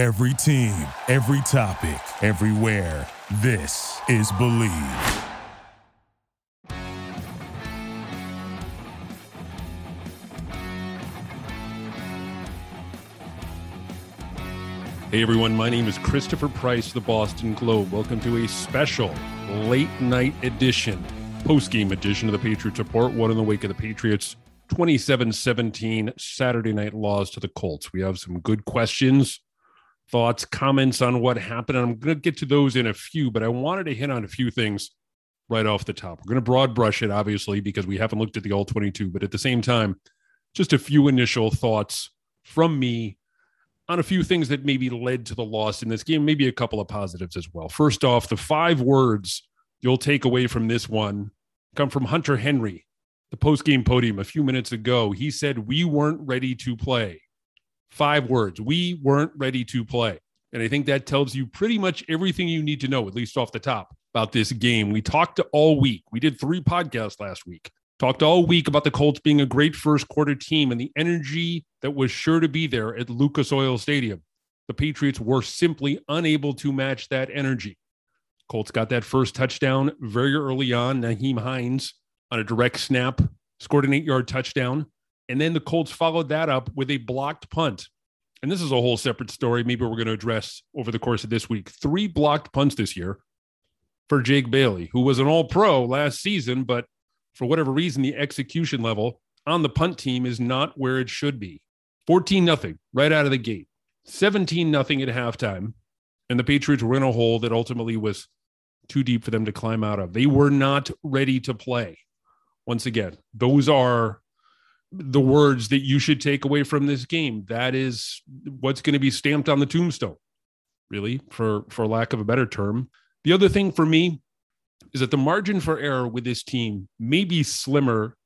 Every team, every topic, everywhere. This is Bleav. Hey everyone, my name is Christopher Price, the Boston Globe. Welcome to a special late night edition, post game edition of the Patriots Report, one in the wake of the Patriots 27 17 Saturday night loss to the Colts. We have some good questions, thoughts, comments on what happened. And I'm going to get to those in a few, but I wanted to hit on a few things right off the top. We're going to broad brush it, obviously, because we haven't looked at the all 22, but at the same time, just a few initial thoughts from me on a few things that maybe led to the loss in this game, maybe a couple of positives as well. First off, the five words you'll take away from this one come from Hunter Henry, the post game podium a few minutes ago. He said, We weren't ready to play. Five words. We weren't ready to play. And I think that tells you pretty much everything you need to know, at least off the top, about this game. We talked all week. We did three podcasts last week Talked all week about the Colts being a great first quarter team and the energy that was sure to be there at Lucas Oil Stadium. The Patriots were simply unable to match that energy. Colts got that first touchdown very early on. Nyheim Hines on a direct snap scored an eight yard touchdown. And then the Colts followed that up with a blocked punt. And this is a whole separate story. Maybe we're going to address over the course of this week. Three blocked punts this year for Jake Bailey, who was an all pro last season, but for whatever reason, the execution level on the punt team is not where it should be. 14 nothing right out of the gate, 17 nothing at halftime. And the Patriots were in a hole that ultimately was too deep for them to climb out of. They were not ready to play. Once again, those are the words that you should take away from this game. That is what's going to be stamped on the tombstone, really, for for lack of a better term. The other thing for me is that the margin for error with this team may be slimmer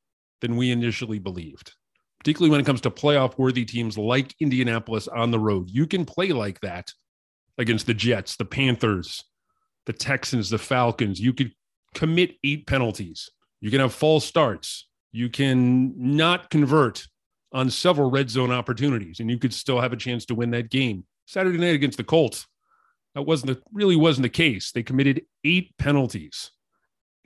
than we initially believed, particularly when it comes to playoff worthy teams like Indianapolis on the road. You can play like that against the Jets, the Panthers, the Texans, the Falcons. You could commit eight penalties. You can have false starts. You can not convert on several red zone opportunities, and you could still have a chance to win that game. Saturday night against the Colts, that wasn't the, really wasn't the case. They committed eight penalties.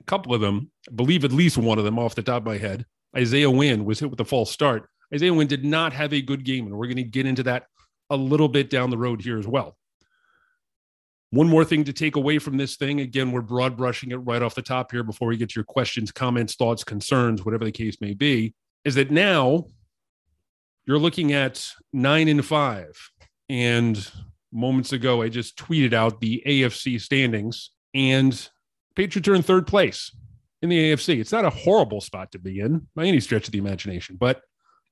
A couple of them, I believe at least one of them off the top of my head, Isaiah Wynn was hit with a false start. Isaiah Wynn did not have a good game, and we're going to get into that a little bit down the road here as well. One more thing to take away from this thing. Again, we're broad brushing it right off the top here before we get to your questions, comments, thoughts, concerns, whatever the case may be, is that now you're looking at nine and five. And moments ago, I just tweeted out the AFC standings, and Patriots are in third place in the AFC. It's not a horrible spot to be in by any stretch of the imagination, but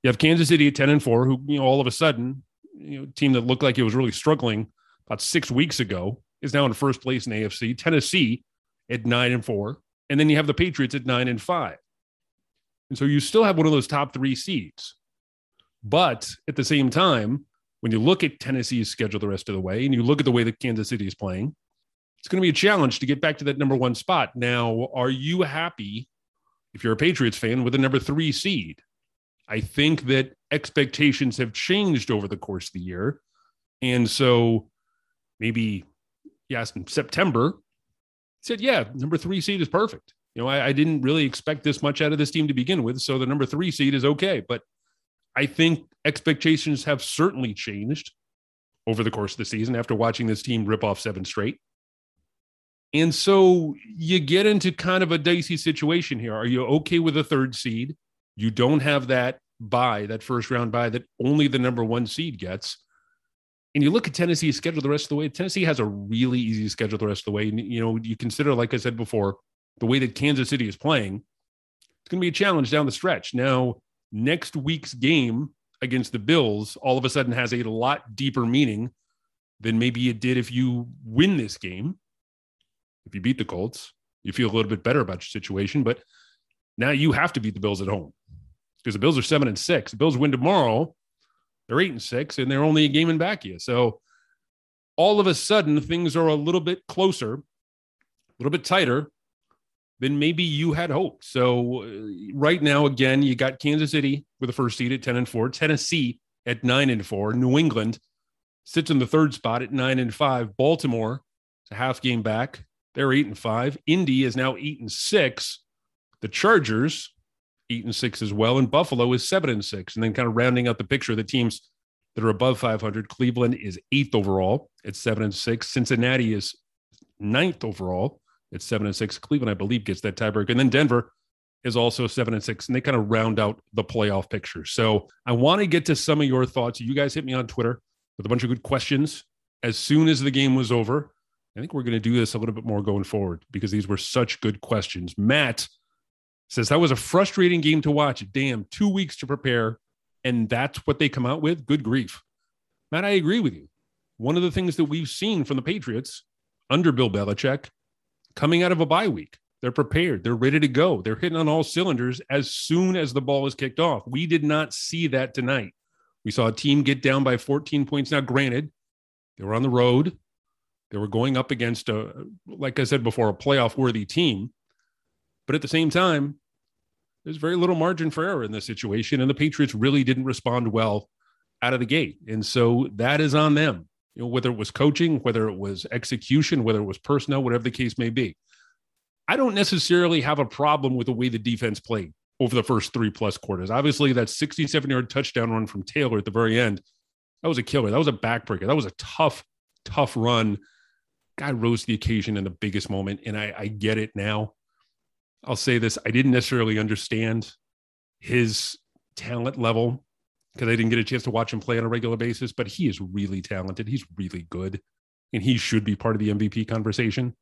you have Kansas City at 10 and 4, who, you know, all of a sudden, you know, team that looked like it was really struggling about six weeks ago is now in first place in AFC. Tennessee at nine and four. And then you have the Patriots at nine and five. And so you still have one of those top three seeds. But at the same time, when you look at Tennessee's schedule the rest of the way and you look at the way that Kansas City is playing, it's going to be a challenge to get back to that number one spot. Now, are you happy if you're a Patriots fan with a number three seed? I think that expectations have changed over the course of the year. And so maybe, yes, in September, he said, yeah, number three seed is perfect. You know, I, I didn't really expect this much out of this team to begin with. So the number three seed is okay. But I think expectations have certainly changed over the course of the season after watching this team rip off seven straight. And so you get into kind of a dicey situation here. Are you okay with a third seed? You don't have that bye, that first round bye that only the number one seed gets. And you look at Tennessee's schedule the rest of the way. Tennessee has a really easy schedule the rest of the way. And, you know, you consider, like I said before, the way that Kansas City is playing, it's going to be a challenge down the stretch. Now, next week's game against the Bills all of a sudden has a lot deeper meaning than maybe it did if you win this game. If you beat the Colts, you feel a little bit better about your situation, but now you have to beat the Bills at home because the Bills are seven and six. The Bills win tomorrow, they're eight and six, and they're only a game in back you. So all of a sudden, things are a little bit closer, a little bit tighter than maybe you had hoped. So uh, right now, again, you got Kansas City with the first seed at 10 and 4, Tennessee at 9 and 4, New England sits in the third spot at nine and five. Baltimore is a half game back. They're eight and five. Indy is now eight and six. The Chargers, eight and six as well. And Buffalo is seven and six. And then kind of rounding out the picture, the teams that are above 500. Cleveland is eighth overall at seven and six. Cincinnati is ninth overall at seven and six. Cleveland, I believe, gets that tiebreaker, And then Denver is also seven and six. And they kind of round out the playoff picture. So I want to get to some of your thoughts. You guys hit me on Twitter with a bunch of good questions as soon as the game was over. I think we're going to do this a little bit more going forward because these were such good questions. Matt says that was a frustrating game to watch. Damn, two weeks to prepare, and that's what they come out with. Good grief. Matt, I agree with you. One of the things that we've seen from the Patriots under Bill Belichick coming out of a bye week, they're prepared, they're ready to go, they're hitting on all cylinders as soon as the ball is kicked off. We did not see that tonight. We saw a team get down by 14 points. Now, granted, they were on the road. They were going up against a, like I said before, a playoff worthy team. But at the same time, there's very little margin for error in this situation. And the Patriots really didn't respond well out of the gate. And so that is on them, you know, whether it was coaching, whether it was execution, whether it was personnel, whatever the case may be. I don't necessarily have a problem with the way the defense played over the first three plus quarters. Obviously, that 67 yard touchdown run from Taylor at the very end, that was a killer. That was a backbreaker. That was a tough, tough run. Guy rose to the occasion in the biggest moment. And I, I get it now. I'll say this I didn't necessarily understand his talent level because I didn't get a chance to watch him play on a regular basis, but he is really talented. He's really good, and he should be part of the MVP conversation.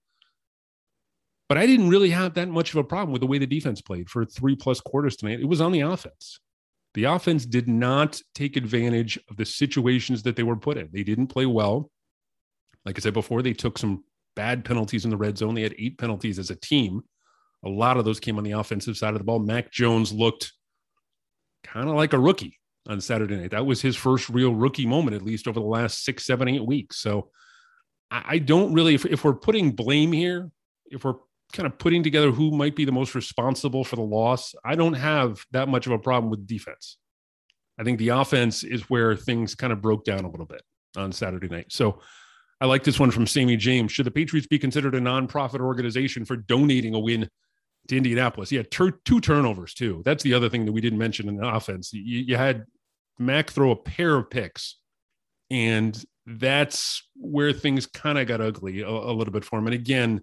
But I didn't really have that much of a problem with the way the defense played for three plus quarters tonight. It was on the offense. The offense did not take advantage of the situations that they were put in. They didn't play well. Like I said before, they took some bad penalties in the red zone. They had eight penalties as a team. A lot of those came on the offensive side of the ball. Mac Jones looked kind of like a rookie on Saturday night. That was his first real rookie moment, at least over the last six, seven, eight weeks. So I don't really, if, if we're putting blame here, if we're kind of putting together who might be the most responsible for the loss, I don't have that much of a problem with defense. I think the offense is where things kind of broke down a little bit on Saturday night. So I like this one from Sammy James. Should the Patriots be considered a nonprofit organization for donating a win to Indianapolis? Yeah, tur- two turnovers too. That's the other thing that we didn't mention in the offense. You, you had Mac throw a pair of picks, and that's where things kind of got ugly a, a little bit for him. And again,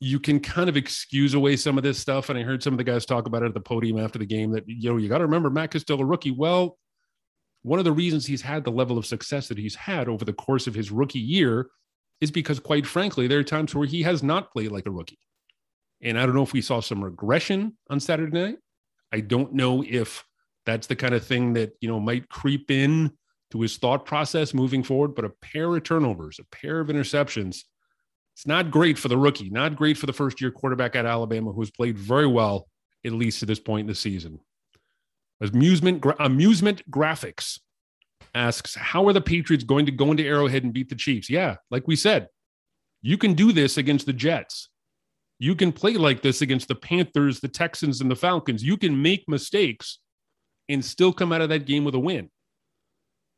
you can kind of excuse away some of this stuff. And I heard some of the guys talk about it at the podium after the game that, you know, you got to remember Mac is still a rookie. Well, one of the reasons he's had the level of success that he's had over the course of his rookie year is because, quite frankly, there are times where he has not played like a rookie. And I don't know if we saw some regression on Saturday night. I don't know if that's the kind of thing that, you know, might creep in to his thought process moving forward, but a pair of turnovers, a pair of interceptions it's not great for the rookie, not great for the first year quarterback at Alabama, who's played very well, at least to this point in the season. Amusement, amusement graphics asks, How are the Patriots going to go into Arrowhead and beat the Chiefs? Yeah, like we said, you can do this against the Jets. You can play like this against the Panthers, the Texans, and the Falcons. You can make mistakes and still come out of that game with a win.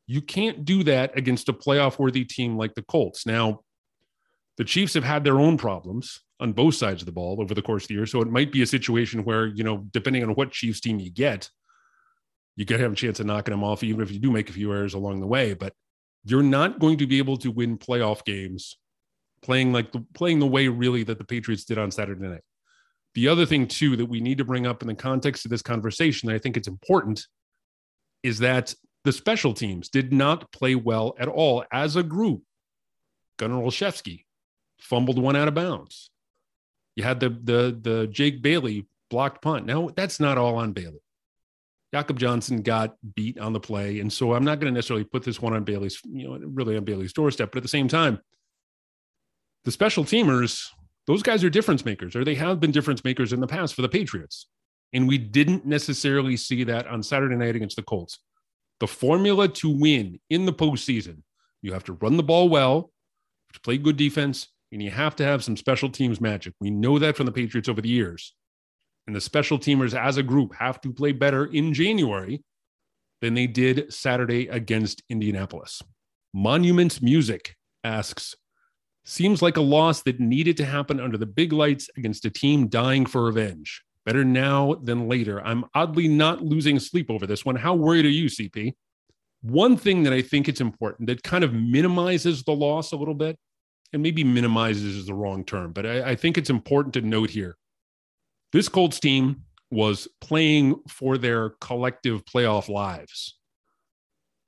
You can't do that against a playoff worthy team like the Colts. Now, the Chiefs have had their own problems on both sides of the ball over the course of the year. So it might be a situation where, you know, depending on what Chiefs team you get, you could have a chance of knocking them off, even if you do make a few errors along the way. But you're not going to be able to win playoff games playing like the, playing the way really that the Patriots did on Saturday night. The other thing too that we need to bring up in the context of this conversation, I think it's important, is that the special teams did not play well at all as a group. Gunnar Olszewski, fumbled one out of bounds. You had the the the Jake Bailey blocked punt. Now that's not all on Bailey. Jacob Johnson got beat on the play, and so I'm not going to necessarily put this one on Bailey's, you know, really on Bailey's doorstep. But at the same time, the special teamers, those guys are difference makers, or they have been difference makers in the past for the Patriots, and we didn't necessarily see that on Saturday night against the Colts. The formula to win in the postseason: you have to run the ball well, to play good defense, and you have to have some special teams magic. We know that from the Patriots over the years. And the special teamers as a group have to play better in January than they did Saturday against Indianapolis. Monuments Music asks, seems like a loss that needed to happen under the big lights against a team dying for revenge. Better now than later. I'm oddly not losing sleep over this one. How worried are you, CP? One thing that I think it's important that kind of minimizes the loss a little bit, and maybe minimizes is the wrong term, but I, I think it's important to note here. This Colts team was playing for their collective playoff lives.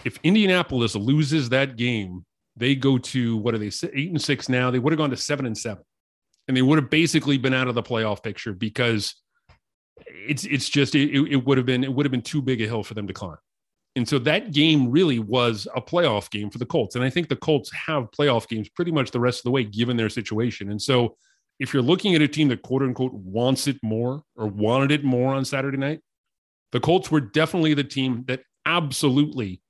If Indianapolis loses that game, they go to what are they eight and six now? They would have gone to seven and seven, and they would have basically been out of the playoff picture because it's it's just it, it would have been it would have been too big a hill for them to climb. And so that game really was a playoff game for the Colts. And I think the Colts have playoff games pretty much the rest of the way, given their situation. And so if you're looking at a team that quote unquote wants it more or wanted it more on Saturday night, the Colts were definitely the team that absolutely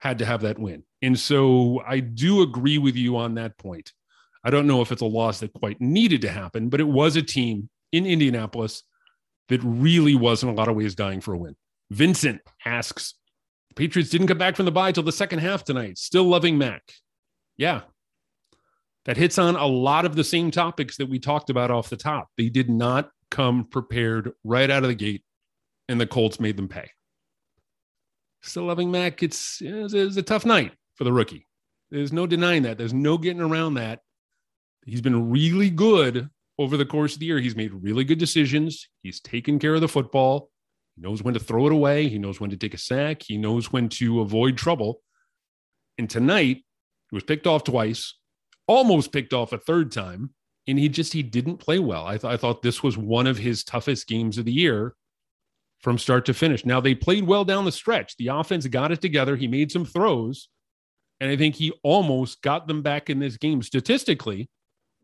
had to have that win. And so I do agree with you on that point. I don't know if it's a loss that quite needed to happen, but it was a team in Indianapolis that really was in a lot of ways dying for a win. Vincent asks, Patriots didn't come back from the bye till the second half tonight. Still loving Mac. Yeah. That hits on a lot of the same topics that we talked about off the top. They did not come prepared right out of the gate, and the Colts made them pay. Still loving Mac. It's, it's, it's a tough night for the rookie. There's no denying that. There's no getting around that. He's been really good over the course of the year. He's made really good decisions. He's taken care of the football. He knows when to throw it away. He knows when to take a sack. He knows when to avoid trouble. And tonight, he was picked off twice, almost picked off a third time, and he just he didn't play well. I, th- I thought this was one of his toughest games of the year from start to finish. Now they played well down the stretch. The offense got it together. He made some throws, and I think he almost got them back in this game statistically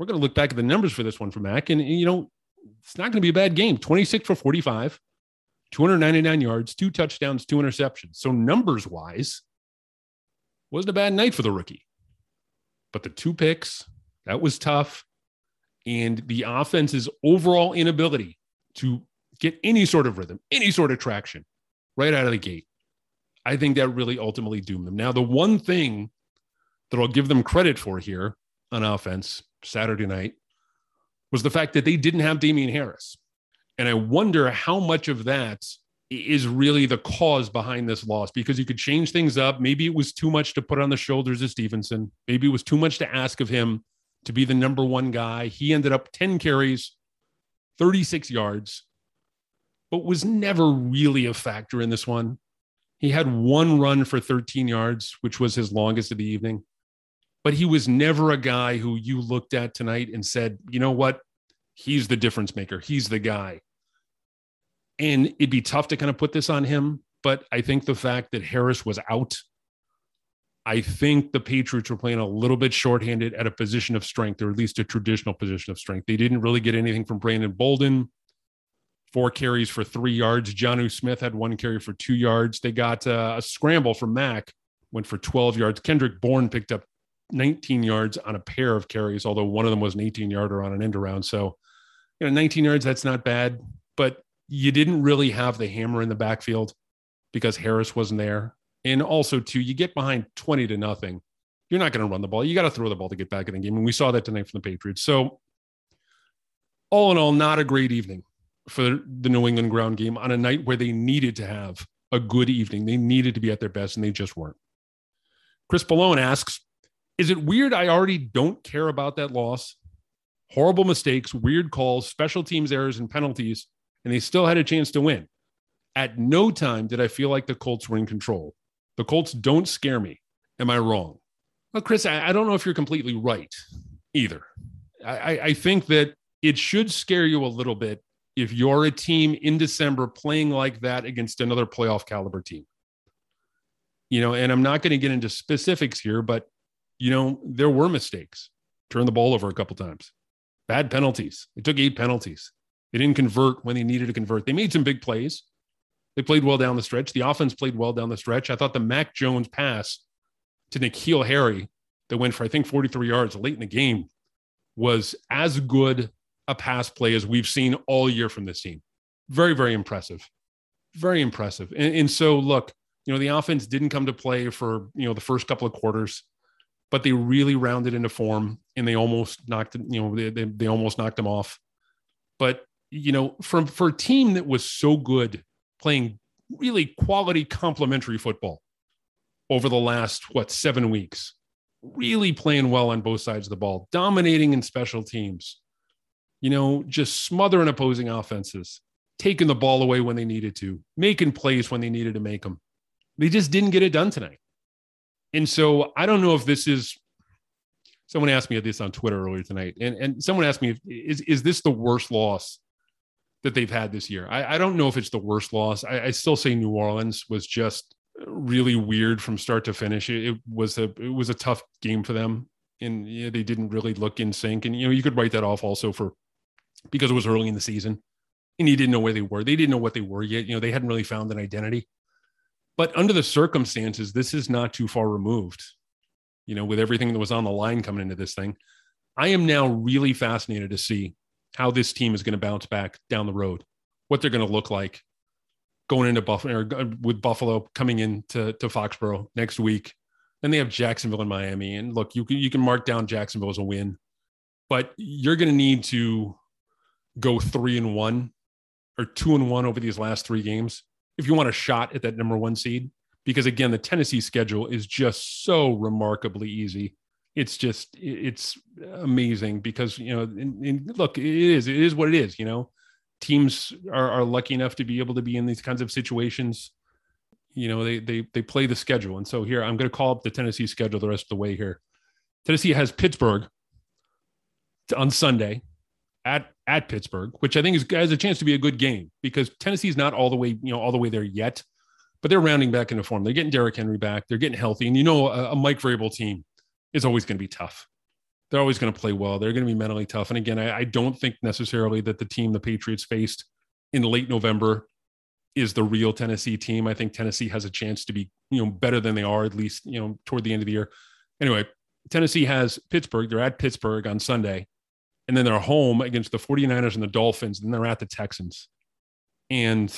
we're going to look back at the numbers for this one for Mac, and, you know, it's not going to be a bad game. 26 for 45, 299 yards, two touchdowns, two interceptions. So numbers wise, wasn't a bad night for the rookie. But the two picks, that was tough. And the offense's overall inability to get any sort of rhythm, any sort of traction right out of the gate. I think that really ultimately doomed them. Now, the one thing that I'll give them credit for here on offense Saturday night was the fact that they didn't have Damien Harris. And I wonder how much of that is really the cause behind this loss because you could change things up. Maybe it was too much to put on the shoulders of Stevenson. Maybe it was too much to ask of him to be the number one guy. He ended up 10 carries, 36 yards, but was never really a factor in this one. He had one run for 13 yards, which was his longest of the evening but he was never a guy who you looked at tonight and said, you know what? He's the difference maker. He's the guy. And it'd be tough to kind of put this on him. But I think the fact that Harris was out, I think the Patriots were playing a little bit shorthanded at a position of strength, or at least a traditional position of strength. They didn't really get anything from Brandon Bolden. Four carries for three yards. Jonnu Smith had one carry for two yards. They got uh, a scramble from Mac, went for 12 yards. Kendrick Bourne picked up 19 yards on a pair of carries, although one of them was an 18 yarder on an end around. So, you know, 19 yards, that's not bad, but you didn't really have the hammer in the backfield because Harris wasn't there. And also, too, you get behind 20 to nothing. You're not going to run the ball. You got to throw the ball to get back in the game. And we saw that tonight from the Patriots. So, all in all, not a great evening for the New England ground game on a night where they needed to have a good evening. They needed to be at their best, and they just weren't. Chris Ballone asks, is it weird I already don't care about that loss? Horrible mistakes, weird calls, special teams errors, and penalties, and they still had a chance to win. At no time did I feel like the Colts were in control. The Colts don't scare me. Am I wrong? Well, Chris, I, I don't know if you're completely right either. I, I think that it should scare you a little bit if you're a team in December playing like that against another playoff caliber team. You know, and I'm not going to get into specifics here, but you know, there were mistakes. Turned the ball over a couple times. Bad penalties. They took eight penalties. They didn't convert when they needed to convert. They made some big plays. They played well down the stretch. The offense played well down the stretch. I thought the Mac Jones pass to N'Keal Harry that went for, I think, 43 yards late in the game was as good a pass play as we've seen all year from this team. Very, very impressive. Very impressive. And, and so, look, you know, the offense didn't come to play for, you know, the first couple of quarters but they really rounded into form and they almost knocked you know they, they, they almost knocked them off. But you know, from for a team that was so good playing really quality complementary football over the last what seven weeks, really playing well on both sides of the ball, dominating in special teams, you know, just smothering opposing offenses, taking the ball away when they needed to, making plays when they needed to make them. They just didn't get it done tonight. And so I don't know if this is someone asked me this on Twitter earlier tonight, and, and someone asked me, is, is this the worst loss that they've had this year? I, I don't know if it's the worst loss. I, I, still say New Orleans was just really weird from start to finish. It, it was a it was a tough game for them, and yeah, they didn't really look in sync. And you know, you could write that off also for because it was early in the season, and he didn't know where they were. They didn't know what they were yet. You know, they hadn't really found an identity. But under the circumstances, this is not too far removed. You know, with everything that was on the line coming into this thing, I am now really fascinated to see how this team is going to bounce back down the road, what they're going to look like going into Buffalo or uh, with Buffalo coming into to Foxborough next week. Then they have Jacksonville and Miami. And look, you can you can mark down Jacksonville as a win, but you're going to need to go three and one or two and one over these last three games if you want a shot at that number one seed. Because again, the Tennessee schedule is just so remarkably easy. It's just it's amazing because you know, and, and look, it is it is what it is. You know, teams are, are lucky enough to be able to be in these kinds of situations. You know, they they they play the schedule, and so here I'm going to call up the Tennessee schedule the rest of the way here. Tennessee has Pittsburgh on Sunday at at Pittsburgh, which I think is, has a chance to be a good game because Tennessee's not all the way, you know, all the way there yet, but they're rounding back into form. They're getting Derrick Henry back. They're getting healthy. And you know, a, a Mike Vrabel team is always going to be tough. They're always going to play well. They're going to be mentally tough. And again, I, I don't think necessarily that the team the Patriots faced in late November is the real Tennessee team. I think Tennessee has a chance to be, you know, better than they are at least, you know, toward the end of the year. Anyway, Tennessee has Pittsburgh. They're at Pittsburgh on Sunday and then they're home against the 49ers and the Dolphins, and they're at the Texans. And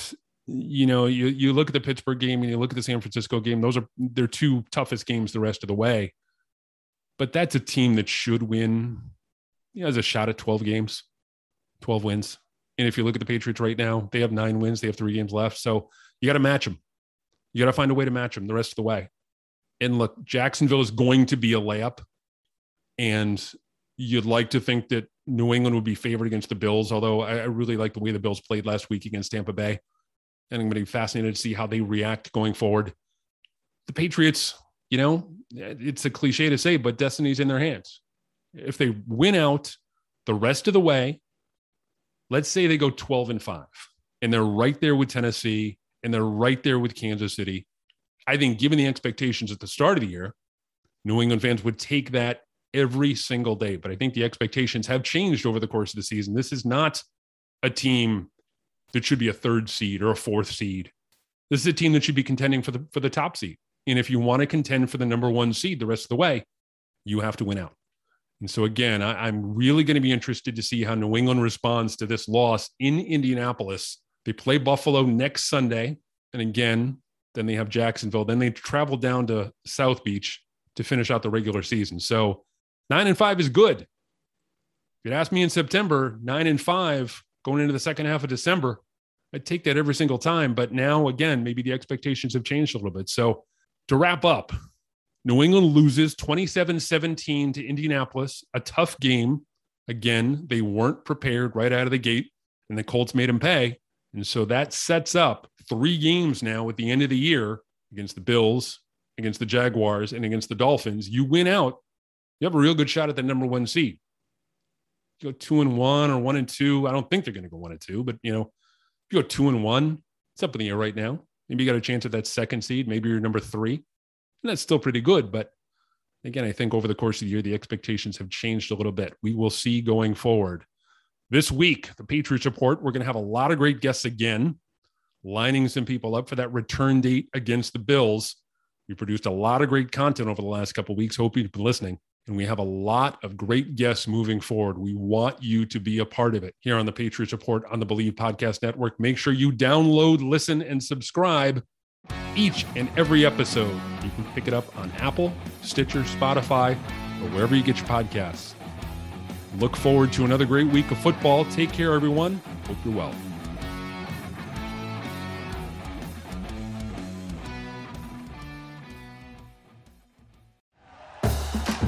you know, you you look at the Pittsburgh game and you look at the San Francisco game, those are their two toughest games the rest of the way. But that's a team that should win. You know, has a shot at 12 games, 12 wins. And if you look at the Patriots right now, they have nine wins, they have three games left. So you got to match them. You got to find a way to match them the rest of the way. And look, Jacksonville is going to be a layup. And you'd like to think that New England would be favored against the Bills, although I, really like the way the Bills played last week against Tampa Bay. And I'm going to be fascinated to see how they react going forward. The Patriots, you know, it's a cliche to say, but destiny's in their hands. If they win out the rest of the way, let's say they go 12 and 5 and they're right there with Tennessee and they're right there with Kansas City. I think, given the expectations at the start of the year, New England fans would take that every single day. But I think the expectations have changed over the course of the season. This is not a team that should be a third seed or a fourth seed. This is a team that should be contending for the for the top seed. And if you want to contend for the number one seed the rest of the way, you have to win out. And so again, I, I'm really going to be interested to see how New England responds to this loss in Indianapolis. They play Buffalo next Sunday. And again, then they have Jacksonville. Then they travel down to South Beach to finish out the regular season. So Nine and five is good. If you'd ask me in September, nine and five going into the second half of December, I'd take that every single time. But now, again, maybe the expectations have changed a little bit. So to wrap up, New England loses 27 17 to Indianapolis, a tough game. Again, they weren't prepared right out of the gate, and the Colts made them pay. And so that sets up three games now at the end of the year against the Bills, against the Jaguars, and against the Dolphins. You win out you have a real good shot at the number one seed. You go two and one or one and two. I don't think they're going to go one and two, but you know, if you go two and one, it's up in the air right now. Maybe you got a chance at that second seed. Maybe you're number three, and that's still pretty good. But again, I think over the course of the year, the expectations have changed a little bit. We will see going forward. This week, the Patriots report, we're going to have a lot of great guests again, lining some people up for that return date against the Bills. We produced a lot of great content over the last couple weeks. Hope you've been listening. And we have a lot of great guests moving forward. We want you to be a part of it here on the Patriots Report on the Bleav Podcast Network. Make sure you download, listen, and subscribe each and every episode. You can pick it up on Apple, Stitcher, Spotify, or wherever you get your podcasts. Look forward to another great week of football. Take care, everyone. Hope you're well.